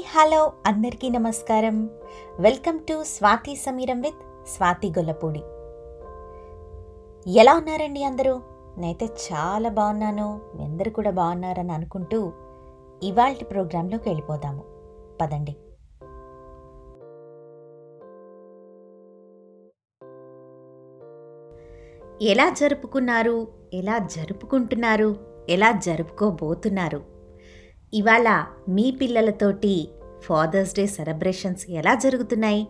Hi hello అందరికీ నమస్కారం. Welcome to Swathi Sameeram with Swathi Gollapudi. ఎలా ఉన్నారండి అందరూ? నేనైతే చాలా బాగున్నాను. మీ అందరు కూడా బాగున్నారని అనుకుంటూ ఇవాళ ప్రోగ్రాంలోకి వెళ్ళిపోదాము. పదండి. ఎలా జరుపుకున్నారు? ఎలా జరుపుకుంటున్నారు? ఎలా జరుపుకోబోతున్నారు? ఇవాళ మీ పిల్లలతోటి ఫాదర్స్ డే సెలబ్రేషన్స్ ఎలా జరుగుతున్నాయి?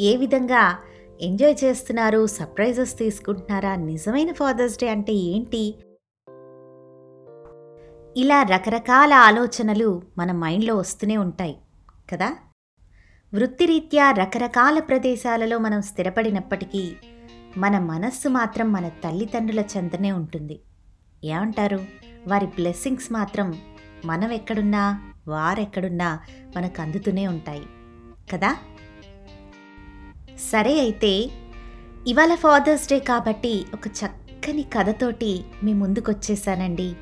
ఏ విధంగా ఎంజాయ్ చేస్తున్నారు? సర్ప్రైజెస్ తీసుకుంటున్నారా? నిజమైన ఫాదర్స్ డే అంటే ఏంటి? ఇలా రకరకాల ఆలోచనలు మన మైండ్లో వస్తూనే ఉంటాయి కదా? వృత్తిరీత్యా రకరకాల ప్రదేశాలలో మనం స్థిరపడినప్పటికీ మన మనస్సు మాత్రం మన తల్లిదండ్రుల చెందనే ఉంటుంది. ఏమంటారు? వారి బ్లెస్సింగ్స్ మాత్రం మనం ఎక్కడున్నా వారెక్కడున్నా మనకు అందుతూనే ఉంటాయి. కదా? సరే అయితే ఇవాళ ఫాదర్స్ డే కాబట్టి ఒక చక్కని కథతోటి మీ ముందుకొచ్చేసానండి.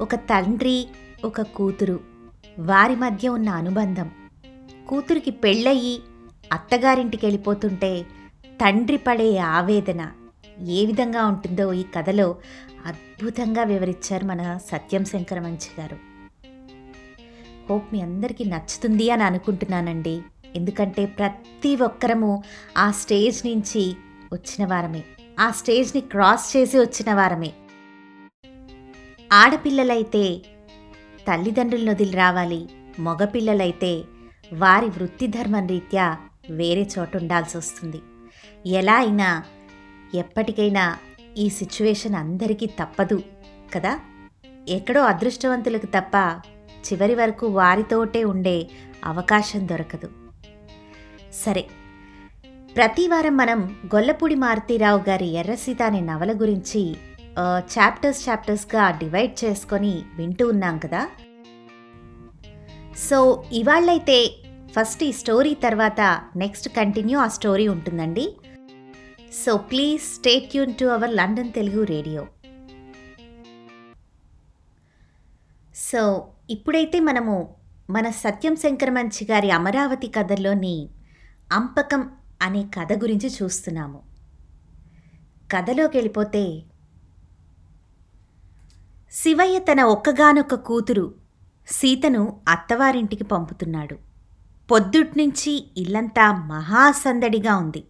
ఒక తండ్రి ఒక కూతురు వారి మధ్య ఉన్న అనుబంధం. కూతురికి పెళ్ళయి అత్తగారింటికి వెళ్ళిపోతుంటే తండ్రి పడే ఆవేదన ఏ విధంగా ఉంటుందో ఈ కథలో అద్భుతంగా వివరించారు మన సత్యం శంకర మంచి గారు. హోప్ మీ అందరికీ నచ్చుతుంది అని అనుకుంటున్నానండి. ఎందుకంటే ప్రతి ఒక్కరము ఆ స్టేజ్ నుంచి వచ్చిన వారమే. ఆ స్టేజ్ని క్రాస్ చేసి వచ్చిన వారమే. ఆడపిల్లలైతే తల్లిదండ్రులను వదిలి రావాలి. మగపిల్లలైతే వారి వృత్తి ధర్మం రీత్యా వేరే చోట ఉండాల్సి వస్తుంది. ఎలా అయినా ఎప్పటికైనా ఈ సిచ్యువేషన్ అందరికీ తప్పదు కదా? ఎక్కడో అదృష్టవంతులకు తప్ప చివరి వరకు వారితోటే ఉండే అవకాశం దొరకదు. సరే ప్రతివారం మనం గొల్లపూడి మారుతీరావు గారి ఎర్రసీత అనే నవల గురించి చాప్టర్స్ చాప్టర్స్గా డివైడ్ చేసుకొని వింటూ ఉన్నాం కదా? సో ఇవాళ్ళైతే ఫస్ట్ ఈ స్టోరీ తర్వాత నెక్స్ట్ కంటిన్యూ ఆ స్టోరీ ఉంటుందండి. So please stay tune to our London Telugu radio so ఇప్పుడైతే మనము మన సత్యం శంకరమంచి గారి అమరావతి కథలోని అంపకం అనే కథ గురించి చూస్తున్నాము. కథలోకి వెళ్ళిపోతే శివయ్య తన ఒక్కగానొక్క కూతురు సీతను అత్తవారింటికి పంపుతున్నాడు. పొద్దుట్నుంచి ఇల్లంతా మహాసందడిగా ఉంది.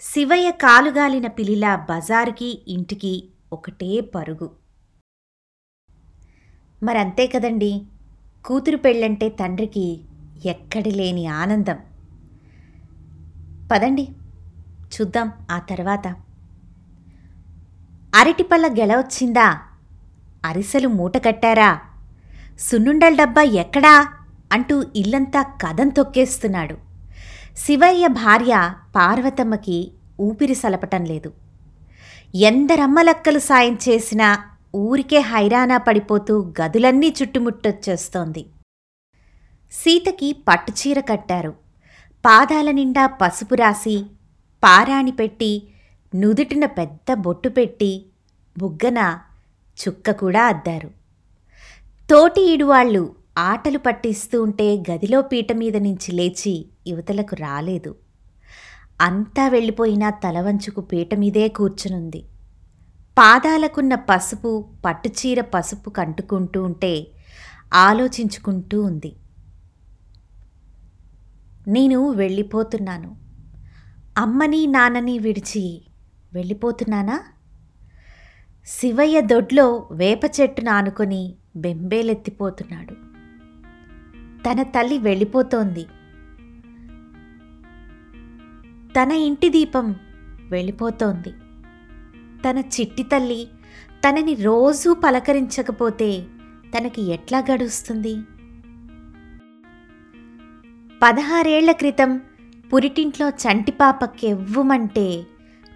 శివయ్య కాలుగాలిన పిలిలా బజారుకి ఇంటికి ఒకటే పరుగు. మరంతే కదండి. కూతురు పెళ్ళంటే తండ్రికి ఎక్కడి లేని ఆనందం. పదండి చూద్దాం ఆ తర్వాత. అరటిపళ్ళ గెలవచ్చిందా అరిసెలు మూట కట్టారా? సున్నుండల డబ్బా ఎక్కడా? అంటూ ఇల్లంతా కదం తొక్కేస్తున్నాడు. శివయ్య భార్య పార్వతమ్మకి ఊపిరి సలపటం లేదు. ఎందరమ్మలక్కలు సాయం చేసినా ఊరికే హైరానా పడిపోతూ గదులన్నీ చుట్టుముట్టొచ్చేస్తోంది. సీతకి పట్టుచీర కట్టారు. పాదాల నిండా పసుపు రాసి పారాణి పెట్టి నుదుటిన పెద్ద బొట్టు పెట్టి బుగ్గన చుక్క కూడా అద్దారు. తోటి ఇడువాళ్ళు ఆటలు పట్టిస్తూ ఉంటే గదిలో పీట మీద నుంచి లేచి యువతలకు రాలేదు. అంతా వెళ్ళిపోయినా తలవంచుకు పీట మీదే కూర్చునుంది. పాదాలకున్న పసుపు పట్టుచీర పసుపు కంటుకుంటూ ఉంటే ఆలోచించుకుంటూ ఉంది. నేను వెళ్ళిపోతున్నాను. అమ్మని నాన్నని విడిచి వెళ్ళిపోతున్నానా? శివయ్య దొడ్లో వేప చెట్టును ఆనుకొని బెంబేలెత్తిపోతున్నాడు. తన తల్లి వెళ్ళిపోతోంది. తన ఇంటి దీపం వెళ్ళిపోతోంది. తన చిట్టి తల్లి తనని రోజూ పలకరించకపోతే తనకి ఎట్లా గడుస్తుంది? పదహారేళ్ళ క్రితం పురిటింట్లో చంటిపాప కెవ్వుమంటే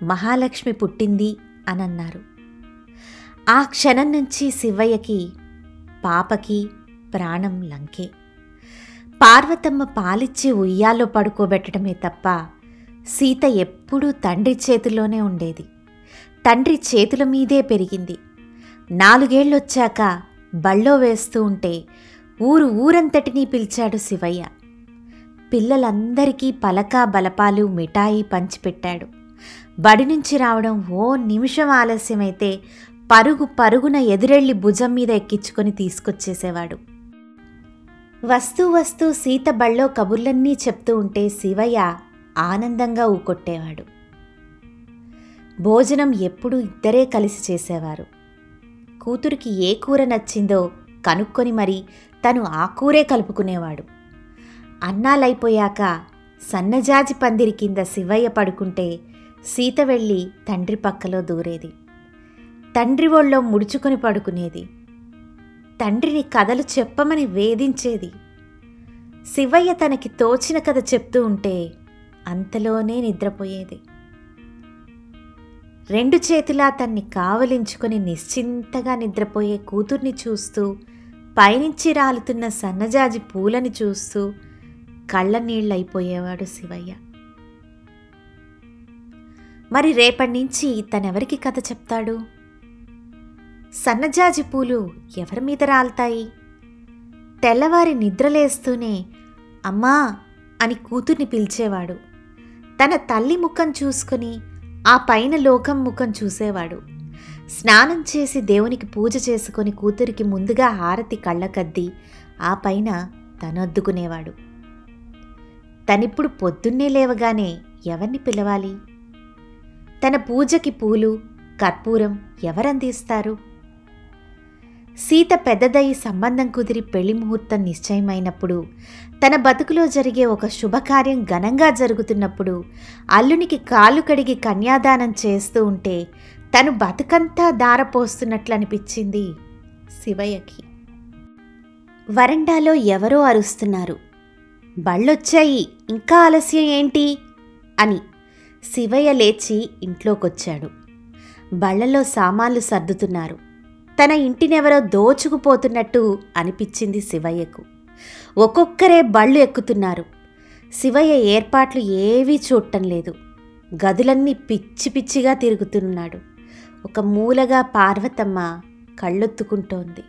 మహాలక్ష్మి పుట్టింది అనన్నారు. ఆ క్షణం నుంచి శివయ్యకి పాపకి ప్రాణం లంకే. పార్వతమ్మ పాలిచ్చి ఉయ్యాలో పడుకోబెట్టడమే తప్ప సీత ఎప్పుడూ తండ్రి చేతిలోనే ఉండేది. తండ్రి చేతుల మీదే పెరిగింది. నాలుగేళ్ళొచ్చాక బళ్ళో వేస్తూ ఉంటే ఊరు ఊరంతటినీ పిలిచాడు శివయ్య. పిల్లలందరికీ పలకా బలపాలు మిఠాయి పంచిపెట్టాడు. బడి నుంచి రావడం ఓ నిమిషం ఆలస్యమైతే పరుగు పరుగున ఎదురెళ్ళి భుజం మీద ఎక్కించుకొని తీసుకొచ్చేసేవాడు. వస్తూ వస్తూ సీత బళ్ళో కబుర్లన్నీ చెప్తూ ఉంటే శివయ్య ఆనందంగా ఊకొట్టేవాడు. భోజనం ఎప్పుడూ ఇద్దరే కలిసి చేసేవారు. కూతురికి ఏ కూర నచ్చిందో కనుక్కొని మరి తను ఆ కూరే కలుపుకునేవాడు. అన్నాలైపోయాక సన్నజాజి పందిరి కింద శివయ్య పడుకుంటే సీత వెళ్ళి తండ్రి పక్కలో దూరేది. తండ్రి ఒళ్ళో ముడుచుకొని పడుకునేది. తండ్రిని కథలు చెప్పమని వేధించేది. శివయ్య తనకి తోచిన కథ చెప్తూ ఉంటే అంతలోనే నిద్రపోయేది. రెండు చేతులా తన్ని కావలించుకొని నిశ్చింతగా నిద్రపోయే కూతుర్ని చూస్తూ పైనుంచి రాలుతున్న సన్నజాజి పూలని చూస్తూ కళ్ళ నీళ్ళైపోయేవాడు శివయ్య. మరి రేపటి నుంచి తనెవరికి కథ చెప్తాడు? సన్నజాజి పూలు ఎవరి మీద రాలుతాయి? తెల్లవారి నిద్రలేస్తూనే అమ్మా అని కూతుర్ని పిలిచేవాడు. తన తల్లి ముఖం చూసుకుని ఆ పైన లోకం ముఖం చూసేవాడు. స్నానం చేసి దేవునికి పూజ చేసుకొని కూతురికి ముందుగా హారతి కళ్ళకద్ది ఆ పైన తనొద్దుకునేవాడు తనిప్పుడు పొద్దున్నే లేవగానే ఎవరిని పిలవాలి? తన పూజకి పూలు కర్పూరం ఎవరందిస్తారు? సీత పెద్దదయ్యి సంబంధం కుదిరి పెళ్ళి ముహూర్తం నిశ్చయమైనప్పుడు తన బతుకులో జరిగే ఒక శుభకార్యం ఘనంగా జరుగుతున్నప్పుడు అల్లునికి కాలు కడిగి కన్యాదానం చేస్తూ ఉంటే తను బతుకంతా దారపోస్తున్నట్లు అనిపించింది శివయ్యకి. వరండాలో ఎవరో అరుస్తున్నారు. బళ్ళొచ్చాయి ఇంకా ఆలస్యం ఏంటి? అని శివయ్య లేచి ఇంట్లోకొచ్చాడు. బళ్ళలో సామాన్లు సర్దుతున్నారు. తన ఇంటినెవరో దోచుకుపోతున్నట్టు అనిపించింది శివయ్యకు. ఒక్కొక్కరే బళ్ళు ఎక్కుతున్నారు. శివయ్య ఏర్పాట్లు ఏవీ చూడటం లేదు. గదులన్నీ పిచ్చి పిచ్చిగా తిరుగుతున్నాడు. ఒక మూలగా పార్వతమ్మ కళ్ళొత్తుకుంటోంది.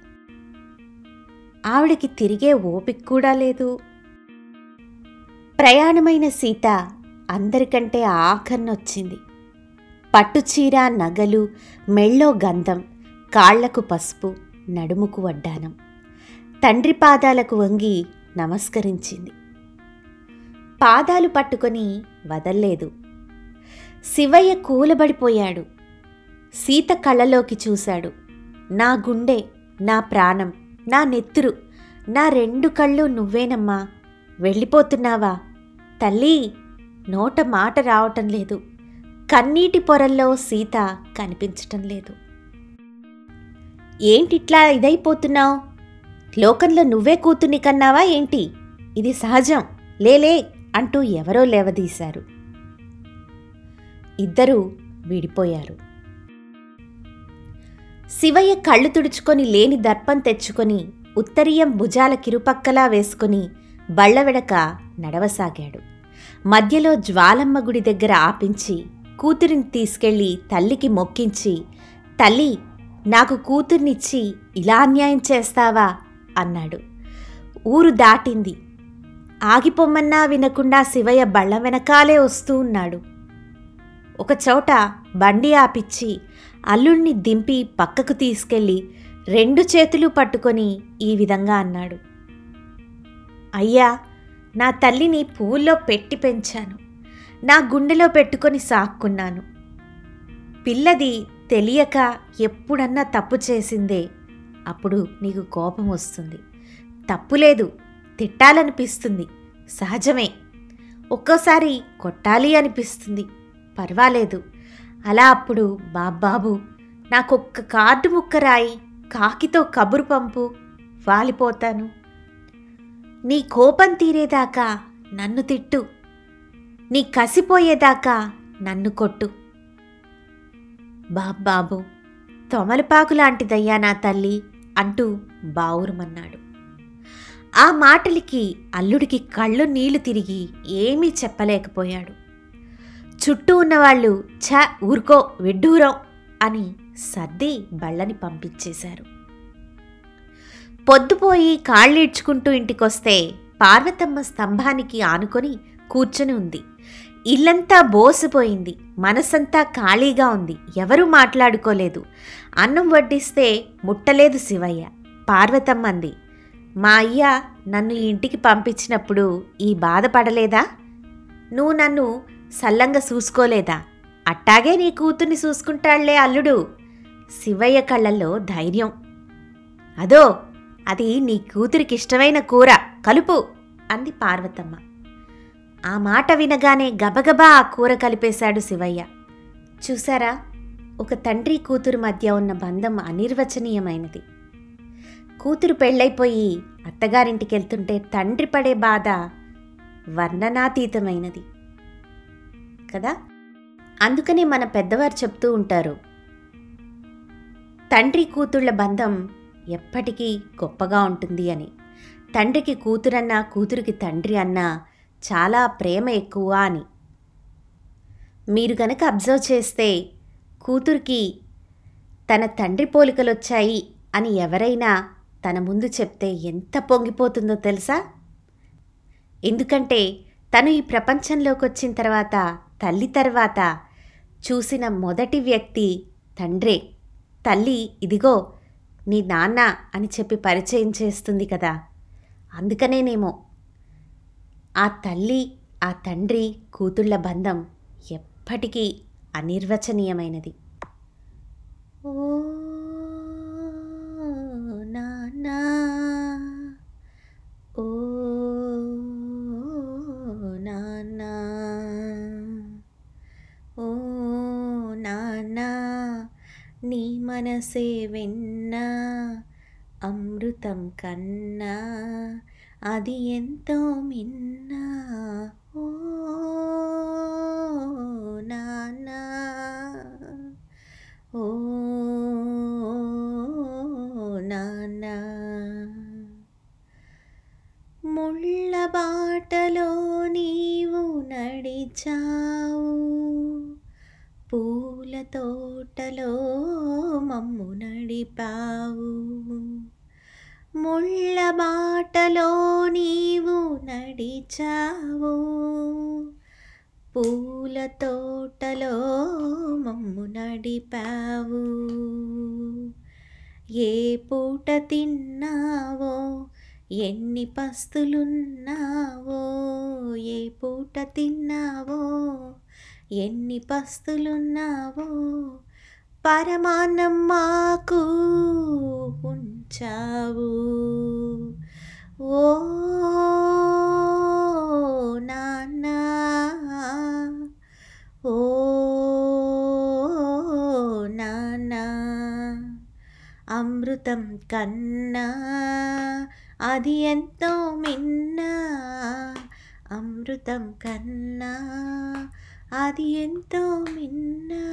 ఆవిడికి తిరిగే ఓపిక కూడా లేదు. ప్రయాణమైన సీత అందరికంటే ఆఖర్నొచ్చింది. పట్టుచీర నగలు మెళ్ళో గంధం కాళ్ళకు పసుపు నడుముకు వడ్డానం. తండ్రి పాదాలకు వంగి నమస్కరించింది. పాదాలు పట్టుకొని వదల్లేదు. శివయ్య కూలబడిపోయాడు. సీత కళ్ళలోకి చూశాడు. నా గుండె నా ప్రాణం నా నెత్తురు నా రెండు కళ్ళు నువ్వేనమ్మా. వెళ్ళిపోతున్నావా? తల్లి నోట మాట రావటం లేదు. కన్నీటి పొరల్లో సీత కనిపించటం లేదు. ఏంటిట్లా ఇదైపోతున్నావు? లోకంలో నువ్వే కూతుర్ని కన్నావా ఏంటి? ఇది సహజం. లేలే అంటూ ఎవరో లేవదీశారు. ఇద్దరూ విడిపోయారు. శివయ్య కళ్ళు తుడుచుకొని లేని దర్పం తెచ్చుకొని ఉత్తరీయం భుజాల కిరుపక్కలా వేసుకుని బళ్ళవెడక నడవసాగాడు. మధ్యలో జ్వాలమ్మ గుడి దగ్గర ఆపించి కూతురిని తీసుకెళ్ళి తల్లికి మొక్కించి తల్లి నాకు కూతుర్నిచ్చి ఇలా అన్యాయం చేస్తావా? అన్నాడు. ఊరు దాటింది. ఆగిపోమ్మన్నా వినకుండా శివయ్య బళ్ళ వెనకాలే వస్తూ ఉన్నాడు. ఒక చోట బండి ఆపిచ్చి అల్లుణ్ణి దింపి పక్కకు తీసుకెళ్ళి రెండు చేతులు పట్టుకొని ఈ విధంగా అన్నాడు. అయ్యా నా తల్లిని పువ్వుల్లో పెట్టి పెంచాను. నా గుండెలో పెట్టుకొని సాక్కున్నాను. పిల్లది తెలియక ఎప్పుడన్నా తప్పు చేసిందే అప్పుడు నీకు కోపం వస్తుంది. తప్పులేదు తిట్టాలనిపిస్తుంది. సహజమే. ఒక్కోసారి కొట్టాలి అనిపిస్తుంది. పర్వాలేదు. అలా అప్పుడు బాబ్బాబు నాకొక్క కార్డు ముక్క రాయి కాకితో కబురు పంపు వాలిపోతాను. నీ కోపం తీరేదాకా నన్ను తిట్టు. నీ కసిపోయేదాకా నన్ను కొట్టు. బాబ్బాబు తొమలపాకు లాంటిదయ్యా నా తల్లి అంటూ బావురుమన్నాడు. ఆ మాటలకి అల్లుడికి కళ్ళు నీళ్ళు తిరిగి ఏమీ చెప్పలేకపోయాడు. చుట్టూ ఉన్నవాళ్ళు ఛ ఊరుకో విడ్డూరం అని సర్ది బళ్ళని పంపించేశారు. పొద్దుపోయి కాళ్ళీడ్చుకుంటూ ఇంటికొస్తే పార్వతమ్మ స్తంభానికి ఆనుకొని కూర్చొని ఉంది. ఇల్లంతా బోసిపోయింది. మనసంతా ఖాళీగా ఉంది. ఎవరూ మాట్లాడుకోలేదు. అన్నం వడ్డిస్తే ముట్టలేదు శివయ్య. పార్వతమ్మంది మా అయ్య నన్ను ఇంటికి పంపించినప్పుడు ఈ బాధపడలేదా నువ్వు నన్ను సల్లంగా చూసుకోలేదా? అట్టాగే నీ కూతుర్ని చూసుకుంటాళ్ళే అల్లుడు. శివయ్య కళ్ళల్లో ధైర్యం. అదో అది నీ కూతురికి ఇష్టమైన కూర. కలుపు అంది పార్వతమ్మ. ఆ మాట వినగానే గబగబా ఆ కూర కలిపేశాడు శివయ్య. చూసారా ఒక తండ్రి కూతురు మధ్య ఉన్న బంధం అనిర్వచనీయమైనది. కూతురు పెళ్ళైపోయి అత్తగారింటికి వెళ్తుంటే తండ్రి పడే బాధ వర్ణనాతీతమైనది. కదా? అందుకనే మన పెద్దవారు చెప్తూ ఉంటారు తండ్రి కూతుళ్ళ బంధం ఎప్పటికీ గొప్పగా ఉంటుంది అని. తండ్రికి కూతురన్నా కూతురికి తండ్రి అన్నా చాలా ప్రేమ ఎక్కువ అని. మీరు గనక అబ్జర్వ్ చేస్తే కూతురికి తన తండ్రి పోలికలు వచ్చాయి అని ఎవరైనా తన ముందు చెప్తే ఎంత పొంగిపోతుందో తెలుసా? ఎందుకంటే తను ఈ ప్రపంచంలోకి వచ్చిన తర్వాత తల్లి తర్వాత చూసిన మొదటి వ్యక్తి తండ్రే. తల్లి ఇదిగో నీ నాన్న అని చెప్పి పరిచయం చేస్తుంది కదా. అందుకనేనేమో. ఆ తల్లి ఆ తండ్రి కూతుళ్ళ బంధం ఎప్పటికీ అనిర్వచనీయమైనది. ఓ నానా ఓ నాన్నా ఓ నానా నీ మనసే వెన్న అమృతం కన్నా అది ఎంతో మిన్న. తోటలో మమ్ము నడిపావు. ముళ్ళ బాటలో నీవు నడిచావు. పూల తోటలో మమ్ము నడిపావు. ఏ పూట తిన్నావో ఎన్ని పస్తులున్నావో ఏ పూట తిన్నావో ఎన్ని పస్తులున్నావో పరమాన్నం మాకు ఉంచావు. ఓ నాన్నా ఓ నాన్న అమృతం కన్నా అది ఎంతో మిన్నా అమృతం కన్నా అది ఎంతో మిన్నా.